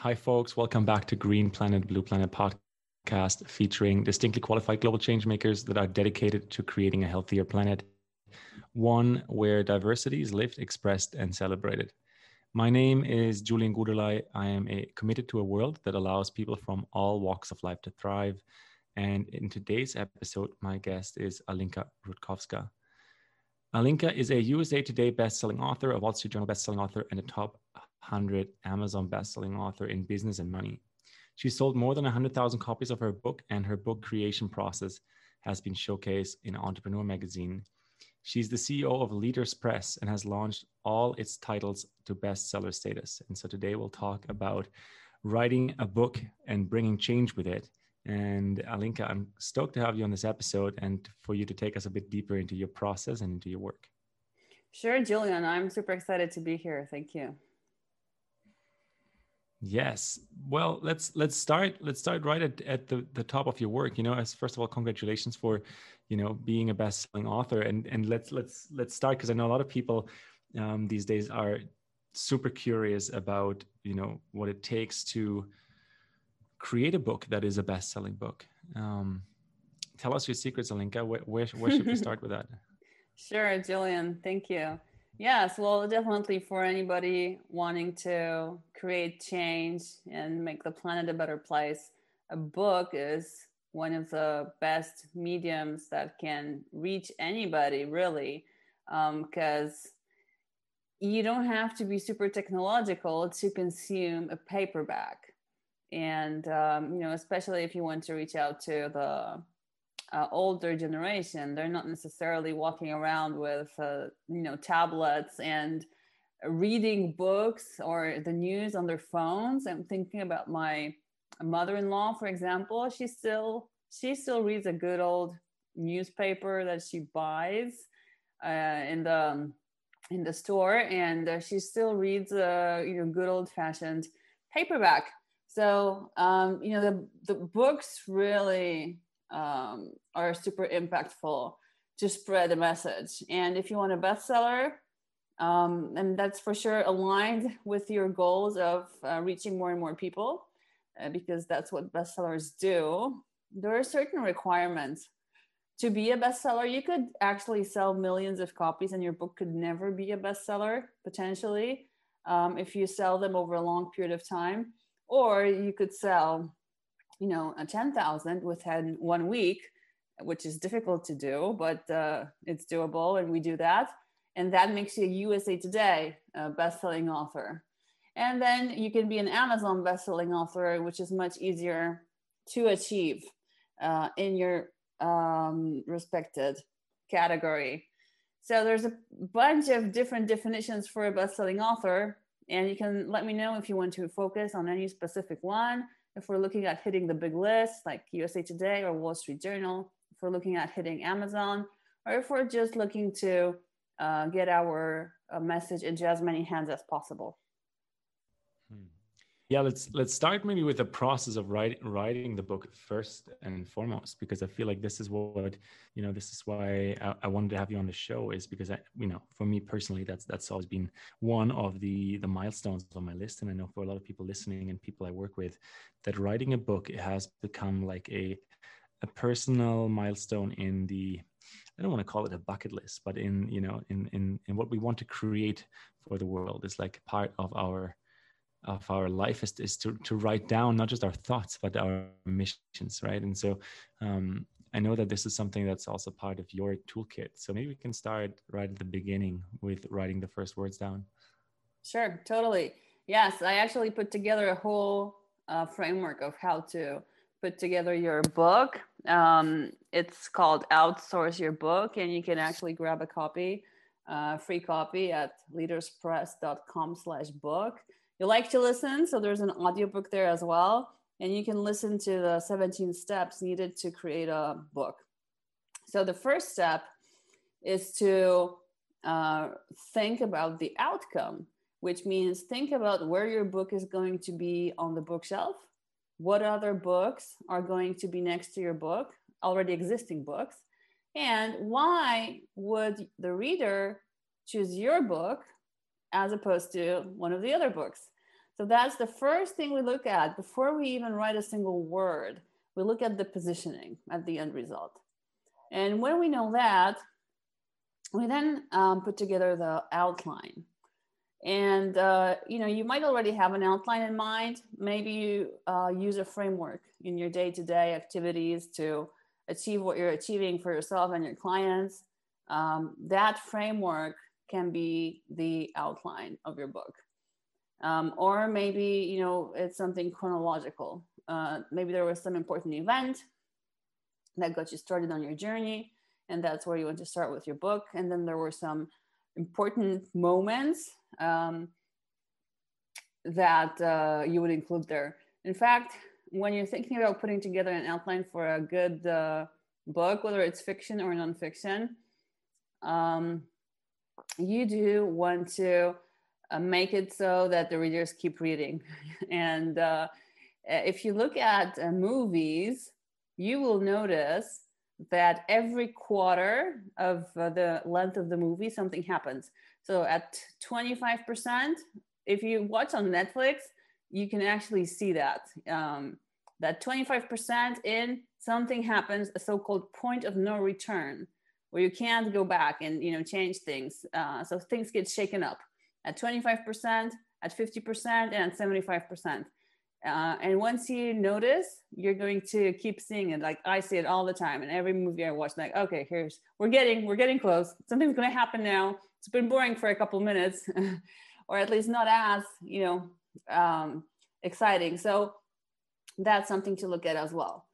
Hi, folks. Welcome back to Green Planet, Blue Planet podcast featuring distinctly qualified global change makers that are dedicated to creating a healthier planet, one where diversity is lived, expressed, and celebrated. My name is Julian Guderlei. I am a, committed to a world that allows people from all walks of life to thrive. And in today's episode, my guest is Alinka Rutkowska. Alinka is a USA Today bestselling author, a Wall Street Journal bestselling author, and a top 100 Amazon bestselling author in business and money. She sold more than 100,000 copies of her book, and her book creation process has been showcased in Entrepreneur magazine. She's the CEO of Leaders Press and has launched all its titles to bestseller status. And so today we'll talk about writing a book and bringing change with it. And Alinka, I'm stoked to have you on this episode and for you to take us a bit deeper into your process and into your work. Sure, Julian. I'm super excited to be here. Thank you. Yes. Well, let's let's start let's start right at, at the, the top of your work. You know, as first of all, congratulations for, you know, being a best-selling author. And and let's let's let's start because I know a lot of people um, these days are super curious about you know what it takes to create a book that is a best-selling book. Um, tell us your secrets, Alinka. Where, where, where should we start with that? Sure, Julian. Thank you. Yes, well, definitely for anybody wanting to create change and make the planet a better place, a book is one of the best mediums that can reach anybody, really, because um, you don't have to be super technological to consume a paperback. And, um, you know, especially if you want to reach out to the uh, older generation they're not necessarily walking around with uh, you know tablets and reading books or the news on their phones. I'm thinking about my mother-in-law for example. She still she still reads a good old newspaper that she buys uh, in the in the store and uh, she still reads a you know good old fashioned paperback. So um, you know the the books really um, are super impactful to spread the message. And if you want a bestseller, um, and that's for sure aligned with your goals of uh, reaching more and more people, uh, because that's what bestsellers do. There are certain requirements to be a bestseller. You could actually sell millions of copies, and your book could never be a bestseller potentially um, if you sell them over a long period of time. Or you could sell you know, a 10,000 within one week, which is difficult to do, but uh, it's doable and we do that. And that makes you a USA Today uh, best-selling author. And then you can be an Amazon best-selling author, which is much easier to achieve uh, in your um, respected category. So there's a bunch of different definitions for a best-selling author, and you can let me know if you want to focus on any specific one if we're looking at hitting the big list like USA Today or Wall Street Journal, if we're looking at hitting Amazon, or if we're just looking to uh, get our uh, message into as many hands as possible. Yeah, let's let's start maybe with the process of writing writing the book first and foremost, because I feel like this is what you know. This is why I, I wanted to have you on the show, is because I, you know, for me personally, that's that's always been one of the the milestones on my list, and I know for a lot of people listening and people I work with, that writing a book it has become like a a personal milestone in the I don't want to call it a bucket list, but in you know in in in what we want to create for the world is like part of our of our life is, is to, to write down not just our thoughts but our missions right? And so um, i know that this is something that's also part of your toolkit. So maybe we can start right at the beginning with writing the first words down. Sure totally. Yes i actually put together a whole uh, framework of how to put together your book. Um, it's called outsource your book and you can actually grab a copy uh, free copy at leaderspress.com slash book you like to listen, so there's an audiobook there as well. And you can listen to the 17 steps needed to create a book. So the first step is to uh, think about the outcome, which means think about where your book is going to be on the bookshelf. What other books are going to be next to your book, already existing books? And why would the reader choose your book as opposed to one of the other books? So that's the first thing we look at before we even write a single word. We look at the positioning at the end result. And when we know that, we then um, put together the outline. And uh, you know, you might already have an outline in mind. Maybe you uh, use a framework in your day-to-day activities to achieve what you're achieving for yourself and your clients. Um, that framework can be the outline of your book. Um, or maybe you know it's something chronological. Uh, maybe there was some important event that got you started on your journey, and that's where you want to start with your book. And then there were some important moments um, that uh, you would include there. In fact, when you're thinking about putting together an outline for a good uh, book, whether it's fiction or nonfiction, um, you do want to uh, make it so that the readers keep reading. and uh, if you look at uh, movies, you will notice that every quarter of uh, the length of the movie, something happens. So at 25%, if you watch on Netflix, you can actually see that. Um, that 25% in something happens, a so-called point of no return, where you can't go back and you know change things. Uh, so things get shaken up at 25%, at 50%, and at 75%. Uh, and once you notice, you're going to keep seeing it. Like I see it all the time in every movie I watch. Like, okay, here's we're getting we're getting close. Something's going to happen now. It's been boring for a couple minutes, or at least not as you know um, exciting. So that's something to look at as well.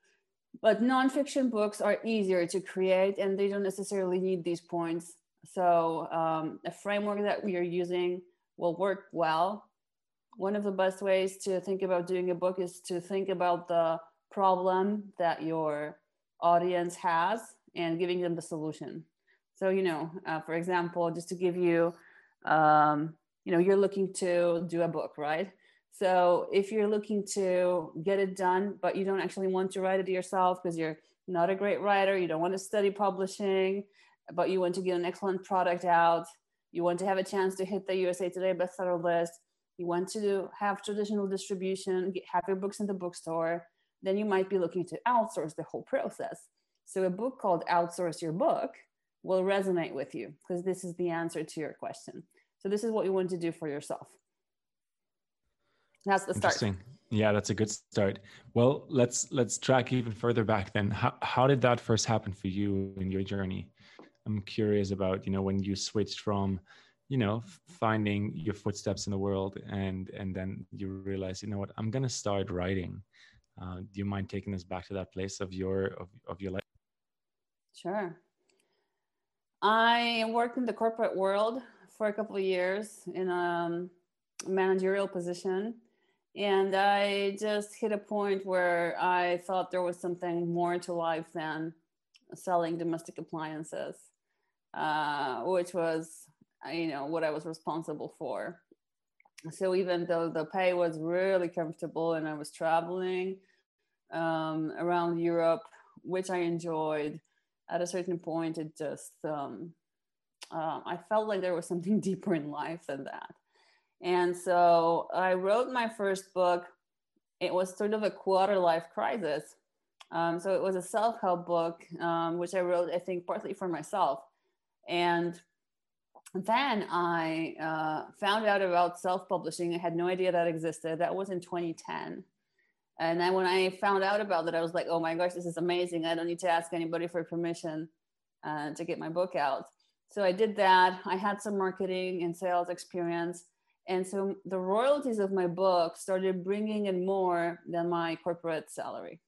But nonfiction books are easier to create, and they don't necessarily need these points. So um, a framework that we are using will work well. One of the best ways to think about doing a book is to think about the problem that your audience has and giving them the solution. So you know uh, for example just to give you um, you know you're looking to do a book right? So if you're looking to get it done but you don't actually want to write it yourself because you're not a great writer you don't want to study publishing but you want to get an excellent product out you want to have a chance to hit the usa today bestseller list you want to have traditional distribution, have your books in the bookstore, then you might be looking to outsource the whole process. So a book called Outsource Your Book will resonate with you because this is the answer to your question. So this is what you want to do for yourself. That's the start. Interesting. Yeah, that's a good start. Well, let's let's track even further back then. How how did that first happen for you in your journey? I'm curious about, you know, when you switched from you know finding your footsteps in the world and and then you realize you know what i'm to start writing. Uh, do you mind taking us back to that place of your of, of your life? Sure. I worked in the corporate world for a couple of years in a managerial position and i just hit a point where i thought there was something more to life than selling domestic appliances uh, which was you know what i was responsible for. So even though the pay was really comfortable and i was traveling um, around europe which i enjoyed at a certain point it just um, uh, i felt like there was something deeper in life than that. And so i wrote my first book. It was sort of a quarter life crisis. Um, so it was a self-help book um, which i wrote i think partly for myself and then I uh, found out about self publishing. I had no idea that existed. That was in 2010. And then when I found out about it, I was like, oh my gosh, this is amazing. I don't need to ask anybody for permission uh, to get my book out. So I did that. I had some marketing and sales experience. And so the royalties of my book started bringing in more than my corporate salary.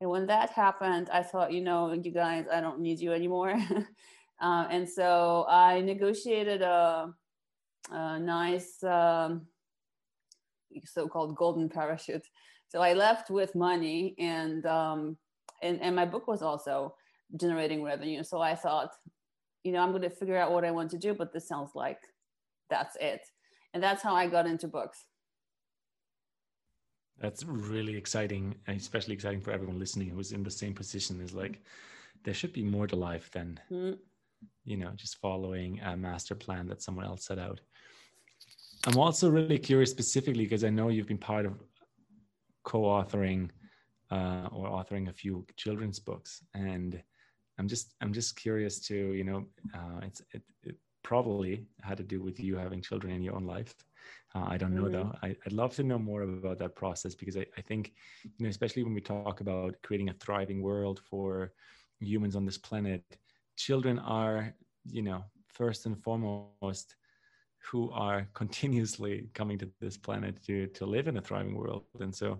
And when that happened, I thought, you know, you guys, I don't need you anymore. Uh, and so I negotiated a, a nice um, so-called golden parachute. So I left with money, and um, and and my book was also generating revenue. So I thought, you know, I'm going to figure out what I want to do, but this sounds like that's it, and that's how I got into books. That's really exciting, and especially exciting for everyone listening who's in the same position. Is like there should be more to life than. Mm-hmm you know just following a master plan that someone else set out I'm also really curious specifically because I know you've been part of co-authoring uh, or authoring a few children's books, and I'm just I'm just curious to you know uh, it's it, it, probably had to do with you having children in your own life. Uh, I don't know mm-hmm. though. I, would love to know more about that process because I, I think you know especially when we talk about creating a thriving world for humans on this planet, children are you know first and foremost who are continuously coming to this planet to to live in a thriving world. And so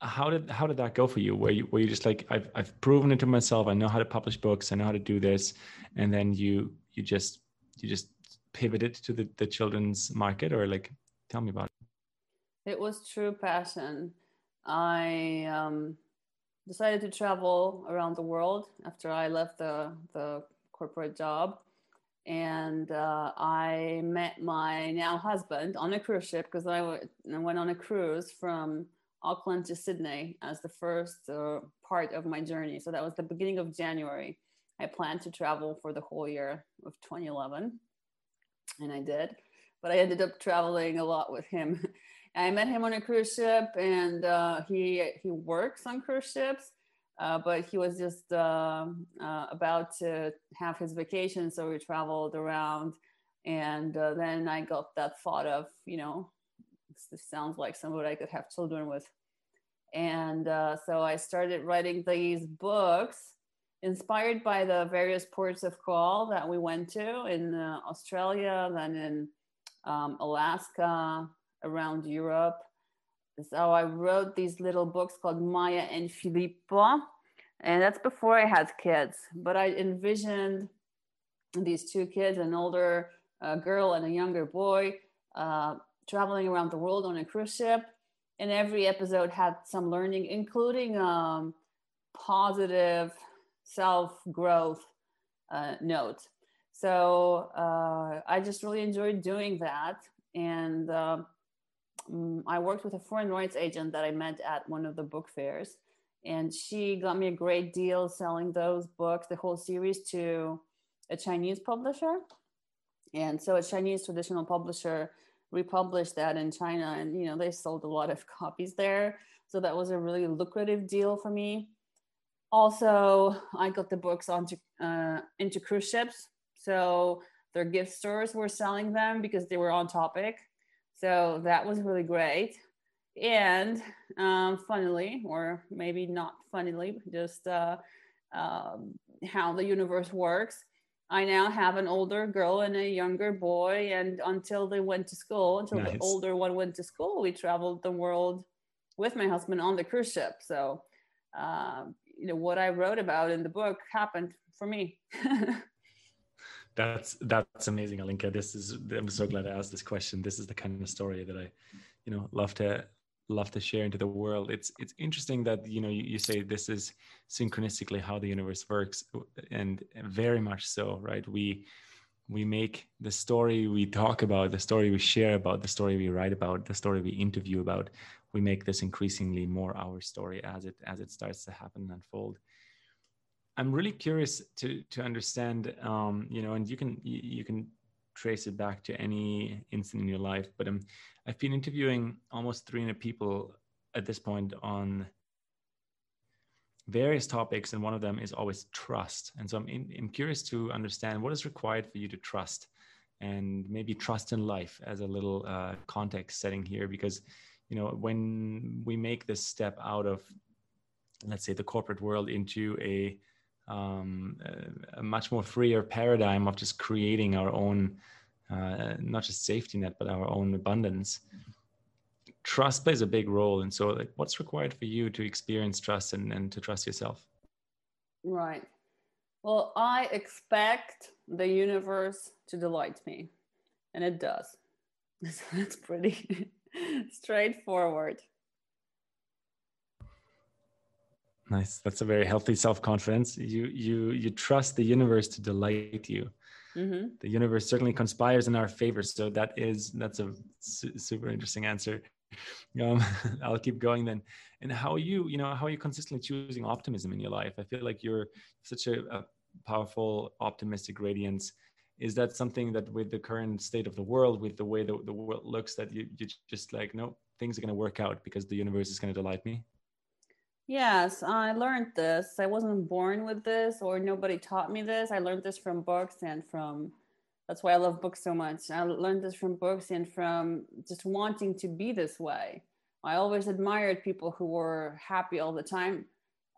how did how did that go for you? Were you were you just like I've, I've proven it to myself. I know how to publish books. I know how to do this. And then you you just you just pivoted to the, the children's market or like tell me about it. It was true passion. I um, decided to travel around the world after i left the the corporate job and uh, I met my now husband on a cruise ship because I, w- I went on a cruise from Auckland to Sydney as the first uh, part of my journey. So that was the beginning of January. I planned to travel for the whole year of 2011, and I did. But I ended up traveling a lot with him. I met him on a cruise ship, and uh, he he works on cruise ships uh, but he was just uh, uh, about to have his vacation, so we traveled around. And uh, then I got that thought of, you know, this sounds like somebody I could have children with. And uh, so I started writing these books inspired by the various ports of call that we went to in Australia, then in um, Alaska, around Europe so I wrote these little books called Maya and Filippo, and that's before I had kids. But I envisioned these two kids, an older uh, girl and a younger boy, uh, traveling around the world on a cruise ship. And every episode had some learning, including um, positive self growth uh, note. So uh, I just really enjoyed doing that. And uh, um, I worked with a foreign rights agent that I met at one of the book fairs, and she got me a great deal selling those books, the whole series, to a Chinese publisher. And so a Chinese traditional publisher republished that in China, and you know they sold a lot of copies there. So that was a really lucrative deal for me. Also, I got the books onto uh, into cruise ships, so their gift stores were selling them because they were on topic so that was really great. And um, funnily, or maybe not funnily, just uh, um, how the universe works. I now have an older girl and a younger boy. And until they went to school, until nice. the older one went to school, we traveled the world with my husband on the cruise ship. So, uh, you know, what I wrote about in the book happened for me. that's that's amazing alinka. This is i'm so glad i asked this question. This is the kind of story that i you know love to love to share into the world. It's it's interesting that you know you, you say this is synchronistically how the universe works and very much so right? We we make the story we talk about the story we share about the story we write about the story we interview about we make this increasingly more our story as it as it starts to happen and unfold I'm really curious to to understand, um, you know, and you can you, you can trace it back to any incident in your life. But um, I've been interviewing almost 300 people at this point on various topics, and one of them is always trust. And so I'm, in, I'm curious to understand what is required for you to trust, and maybe trust in life as a little uh, context setting here, because you know when we make this step out of let's say the corporate world into a um, a much more freer paradigm of just creating our own, uh, not just safety net, but our own abundance. Trust plays a big role. And so, like, what's required for you to experience trust and, and to trust yourself? Right. Well, I expect the universe to delight me, and it does. So that's pretty straightforward. Nice. That's a very healthy self-confidence. You you you trust the universe to delight you. Mm-hmm. The universe certainly conspires in our favor. So that is that's a su- super interesting answer. Um, I'll keep going then. And how are you you know how are you consistently choosing optimism in your life? I feel like you're such a, a powerful, optimistic radiance. is that something that with the current state of the world with the way the, the world looks that you, you just like no things are going to work out because the universe is going to delight me yes i learned this i wasn't born with this or nobody taught me this i learned this from books and from that's why i love books so much i learned this from books and from just wanting to be this way i always admired people who were happy all the time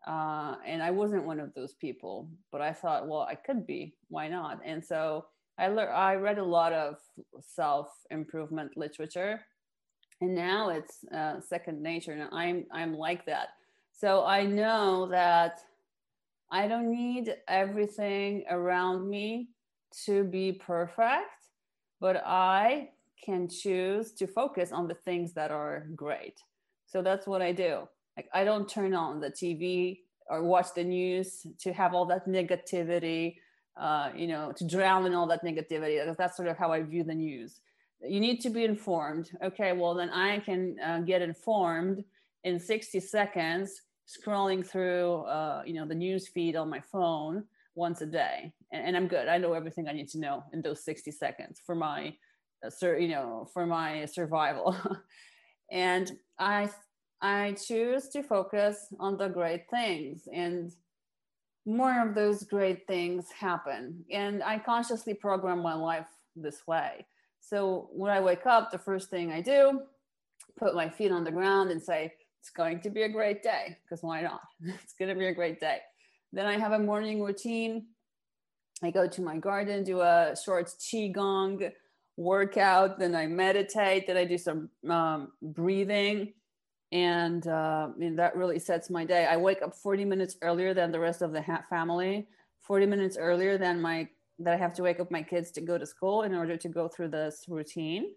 uh, and I wasn't one of those people, but I thought, well, I could be. Why not? And so I learned. I read a lot of self improvement literature, and now it's uh, second nature. And I'm I'm like that. So I know that I don't need everything around me to be perfect, but I can choose to focus on the things that are great. So that's what I do. Like i don't turn on the tv or watch the news to have all that negativity uh, you know to drown in all that negativity. That's sort of how i view the news. You need to be informed. Okay well then i can uh, get informed in 60 seconds scrolling through uh, you know the news feed on my phone once a day and, and, i'm good i know everything i need to know in those 60 seconds for my uh, you know for my survival and i I choose to focus on the great things and more of those great things happen. And I consciously program my life this way. So when I wake up, the first thing I do, put my feet on the ground and say, it's going to be a great day, because why not? it's going to be a great day. Then I have a morning routine. I go to my garden, do a short qigong workout, then I meditate, then I do some um, breathing and uh, I mean, that really sets my day. I wake up 40 minutes earlier than the rest of the family, 40 minutes earlier than my that I have to wake up my kids to go to school in order to go through this routine,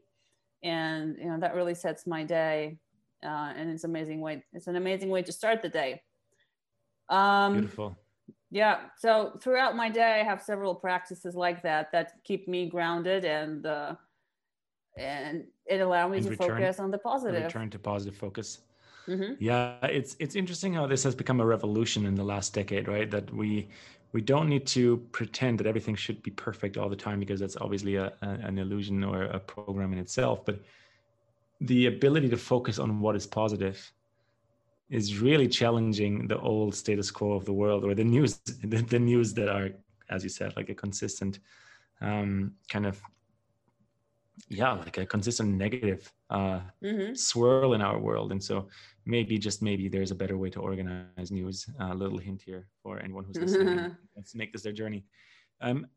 and you know that really sets my day, uh, and it's amazing way. It's an amazing way to start the day. Um, Beautiful. Yeah. So throughout my day, I have several practices like that that keep me grounded and. Uh, and it allowed me to return, focus on the positive. Return to positive focus. Mm-hmm. Yeah, it's it's interesting how this has become a revolution in the last decade, right? That we we don't need to pretend that everything should be perfect all the time because that's obviously a, a, an illusion or a program in itself. But the ability to focus on what is positive is really challenging the old status quo of the world or the news the, the news that are as you said like a consistent um, kind of yeah like a consistent negative uh, mm-hmm. swirl in our world and so maybe just maybe there's a better way to organize news a little hint here for anyone who's listening let's make this their journey um,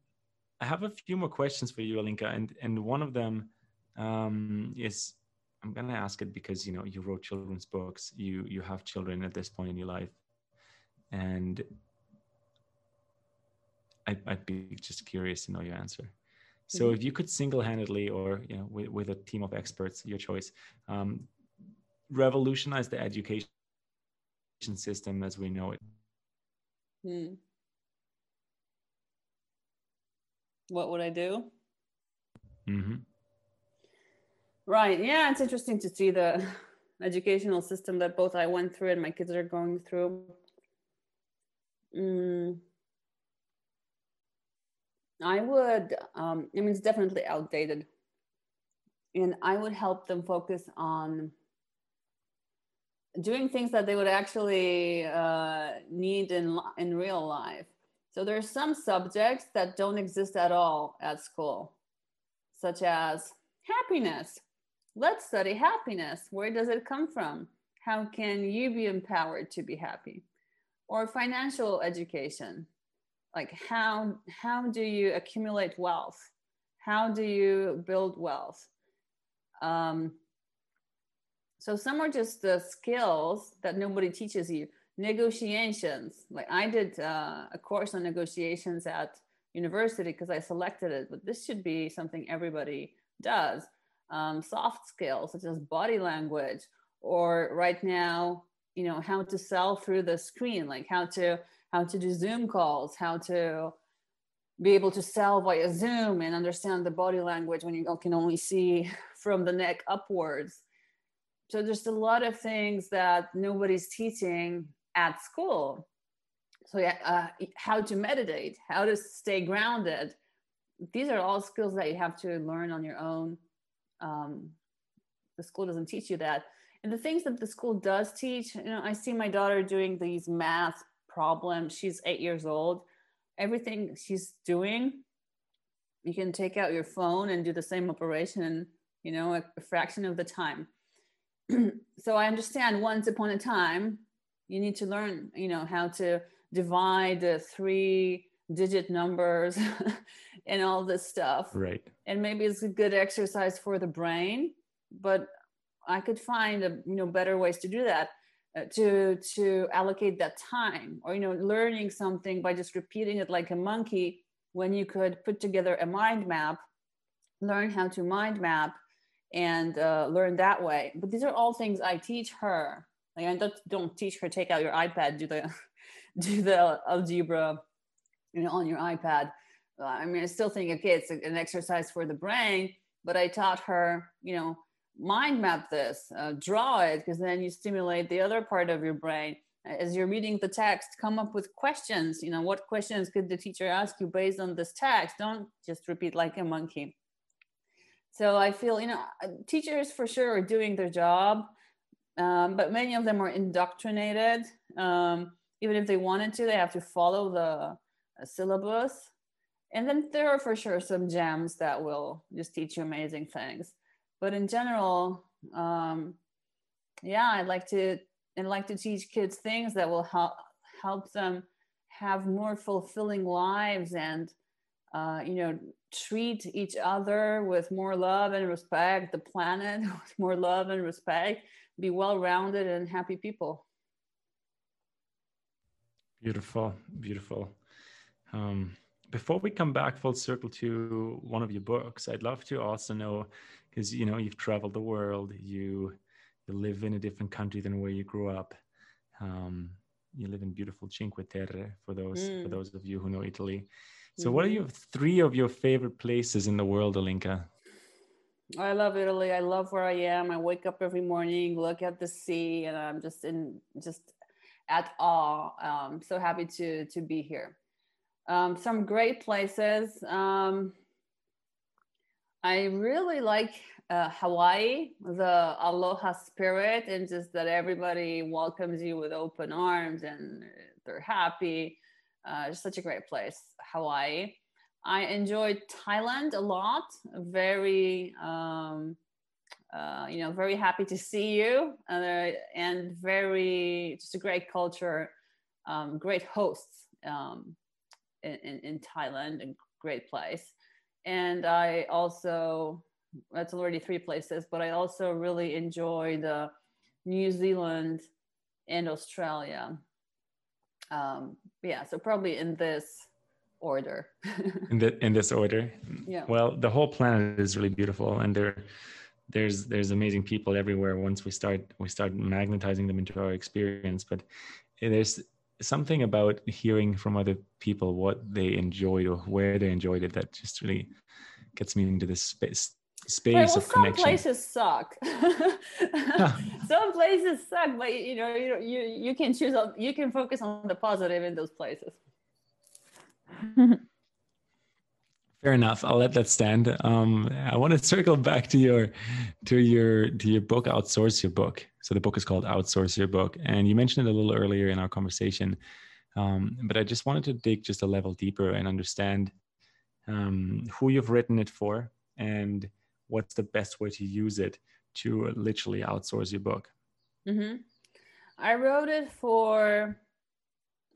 i have a few more questions for you alinka and and one of them um, is i'm going to ask it because you know you wrote children's books you you have children at this point in your life and I, I'd be just curious to know your answer so mm-hmm. if you could single-handedly or you know with, with a team of experts, your choice, um, revolutionize the education system as we know it. Hmm. What would I do? Mm-hmm. Right. Yeah, it's interesting to see the educational system that both I went through and my kids are going through. Mm. I would, um, I mean, it's definitely outdated. And I would help them focus on doing things that they would actually uh, need in, in real life. So there are some subjects that don't exist at all at school, such as happiness. Let's study happiness. Where does it come from? How can you be empowered to be happy? Or financial education like how how do you accumulate wealth how do you build wealth um, so some are just the skills that nobody teaches you negotiations like i did uh, a course on negotiations at university because i selected it but this should be something everybody does um, soft skills such as body language or right now you know how to sell through the screen like how to how to do Zoom calls, how to be able to sell via Zoom and understand the body language when you can only see from the neck upwards. So there's a lot of things that nobody's teaching at school. So yeah, uh, how to meditate, how to stay grounded, these are all skills that you have to learn on your own. Um, the school doesn't teach you that. And the things that the school does teach, you know, I see my daughter doing these math problems. She's eight years old. Everything she's doing, you can take out your phone and do the same operation you know, a, a fraction of the time. so I understand once upon a time, you need to learn, you know, how to divide the three digit numbers and all this stuff. Right. And maybe it's a good exercise for the brain, but I could find a, you know better ways to do that. Uh, to to allocate that time or you know learning something by just repeating it like a monkey when you could put together a mind map learn how to mind map and uh, learn that way but these are all things i teach her like i don't, don't teach her take out your ipad do the do the algebra you know on your ipad i mean i still think okay it's an exercise for the brain but i taught her you know mind map this uh, draw it because then you stimulate the other part of your brain. As you're reading the text come up with questions you know what questions could the teacher ask you based on this text? Don't just repeat like a monkey. So i feel you know uh, teachers for sure are doing their job um, but many of them are indoctrinated. Um, even if they wanted to they have to follow the uh, syllabus and then there are for sure some gems that will just teach you amazing things. But in general um, yeah i'd like to and like to teach kids things that will help help them have more fulfilling lives and uh, you know treat each other with more love and respect the planet with more love and respect be well-rounded and happy people. Beautiful beautiful. Um, before we come back full circle to one of your books i'd love to also know because you know you've traveled the world you you live in a different country than where you grew up um, you live in beautiful Cinque Terre for those mm. for those of you who know Italy. So, mm-hmm. what are mm-hmm. your three of your favorite places in the world, Alinka? I love Italy. I love where I am. I wake up every morning, look at the sea, and I'm just in just at awe. Um, so happy to to be here. Um, some great places. Um, I really like uh, Hawaii, the aloha spirit, and just that everybody welcomes you with open arms and they're happy. Uh, such a great place, Hawaii. I enjoyed Thailand a lot. Very, um, uh, you know, very happy to see you, and, and very just a great culture, um, great hosts um, in, in, Thailand, a great place. And I also that's already three places, but I also really enjoyed uh, New Zealand and Australia. Um, yeah, so probably in this order. in the in this order. Yeah. Well, the whole planet is really beautiful, and there there's there's amazing people everywhere. Once we start we start magnetizing them into our experience, but there's something about hearing from other people what they enjoyed or where they enjoyed it that just really gets me into this space space right, well, of some connection. places suck. some places suck, but you know, you you you can choose. You can focus on the positive in those places. Fair enough. I'll let that stand. Um, I want to circle back to your to your to your book, outsource your book. So the book is called Outsource Your Book, and you mentioned it a little earlier in our conversation. Um, but I just wanted to dig just a level deeper and understand um, who you've written it for and what's the best way to use it to literally outsource your book? Mm-hmm. I wrote it for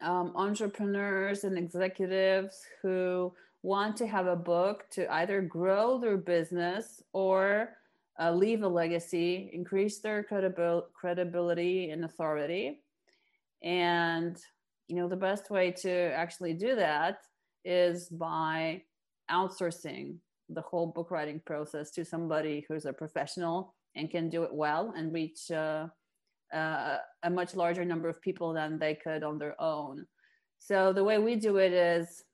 um, entrepreneurs and executives who want to have a book to either grow their business or uh, leave a legacy, increase their credibil- credibility and authority. And, you know, the best way to actually do that is by outsourcing the whole book writing process to somebody who's a professional and can do it well and reach uh, uh, a much larger number of people than they could on their own. So the way we do it is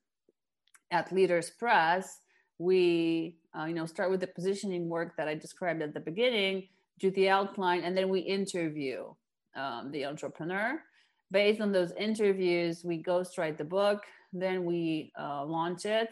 at Leaders Press, we uh, you know start with the positioning work that I described at the beginning, do the outline, and then we interview um, the entrepreneur. Based on those interviews, we ghostwrite the book, then we uh, launch it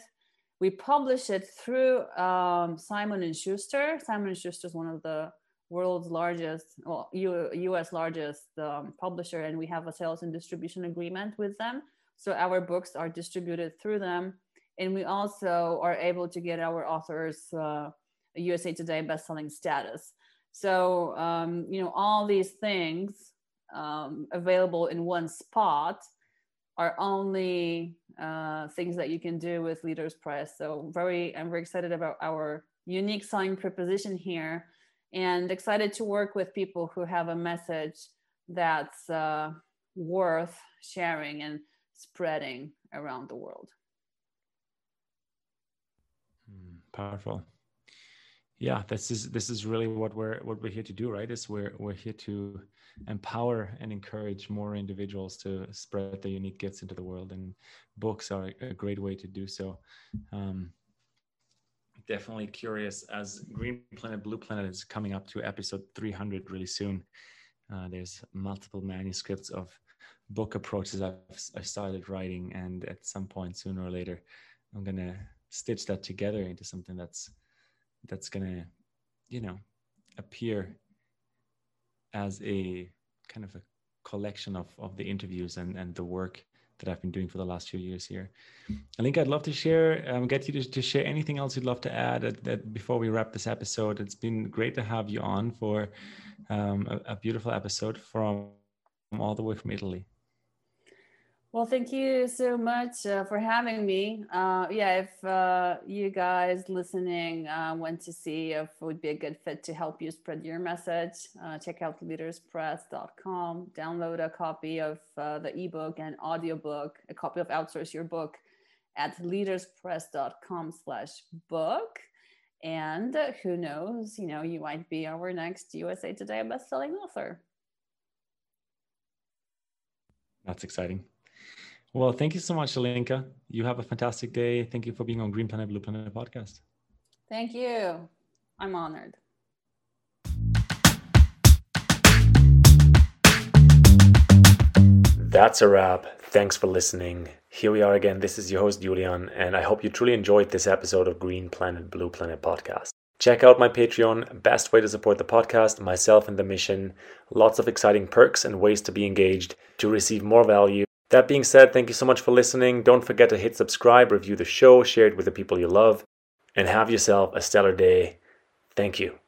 we publish it through um, Simon and Schuster. Simon and Schuster is one of the world's largest, well, U- U.S. largest um, publisher, and we have a sales and distribution agreement with them. So our books are distributed through them, and we also are able to get our authors uh, USA Today bestselling status. So um, you know all these things um, available in one spot are only uh, things that you can do with Leaders Press. So very, I'm very excited about our unique selling proposition here, and excited to work with people who have a message that's uh, worth sharing and spreading around the world. Powerful. Yeah, this is this is really what we're what we're here to do, right? Is we're we're here to empower and encourage more individuals to spread their unique gifts into the world and books are a great way to do so um, definitely curious as green planet blue planet is coming up to episode 300 really soon uh, there's multiple manuscripts of book approaches I've, I've started writing and at some point sooner or later i'm gonna stitch that together into something that's that's gonna you know appear as a kind of a collection of, of the interviews and, and the work that I've been doing for the last few years here. I think I'd love to share, um, get you to, to, share anything else you'd love to add at, at, before we wrap this episode. It's been great to have you on for um, a, a beautiful episode from all the way from Italy. Well, thank you so much uh, for having me. Uh, yeah, if uh, you guys listening uh, want to see if it would be a good fit to help you spread your message, uh, check out leaderspress.com. Download a copy of uh, the ebook and audiobook, a copy of Outsource Your Book at leaderspress.com slash book. And who knows, you know, you might be our next USA Today bestselling author. That's exciting. Well, thank you so much, Alinka. You have a fantastic day. Thank you for being on Green Planet Blue Planet podcast. Thank you. I'm honored. That's a wrap. Thanks for listening. Here we are again. This is your host, Julian, and I hope you truly enjoyed this episode of Green Planet Blue Planet podcast. Check out my Patreon, best way to support the podcast, myself, and the mission. Lots of exciting perks and ways to be engaged to receive more value that being said, thank you so much for listening. Don't forget to hit subscribe, review the show, share it with the people you love, and have yourself a stellar day. Thank you.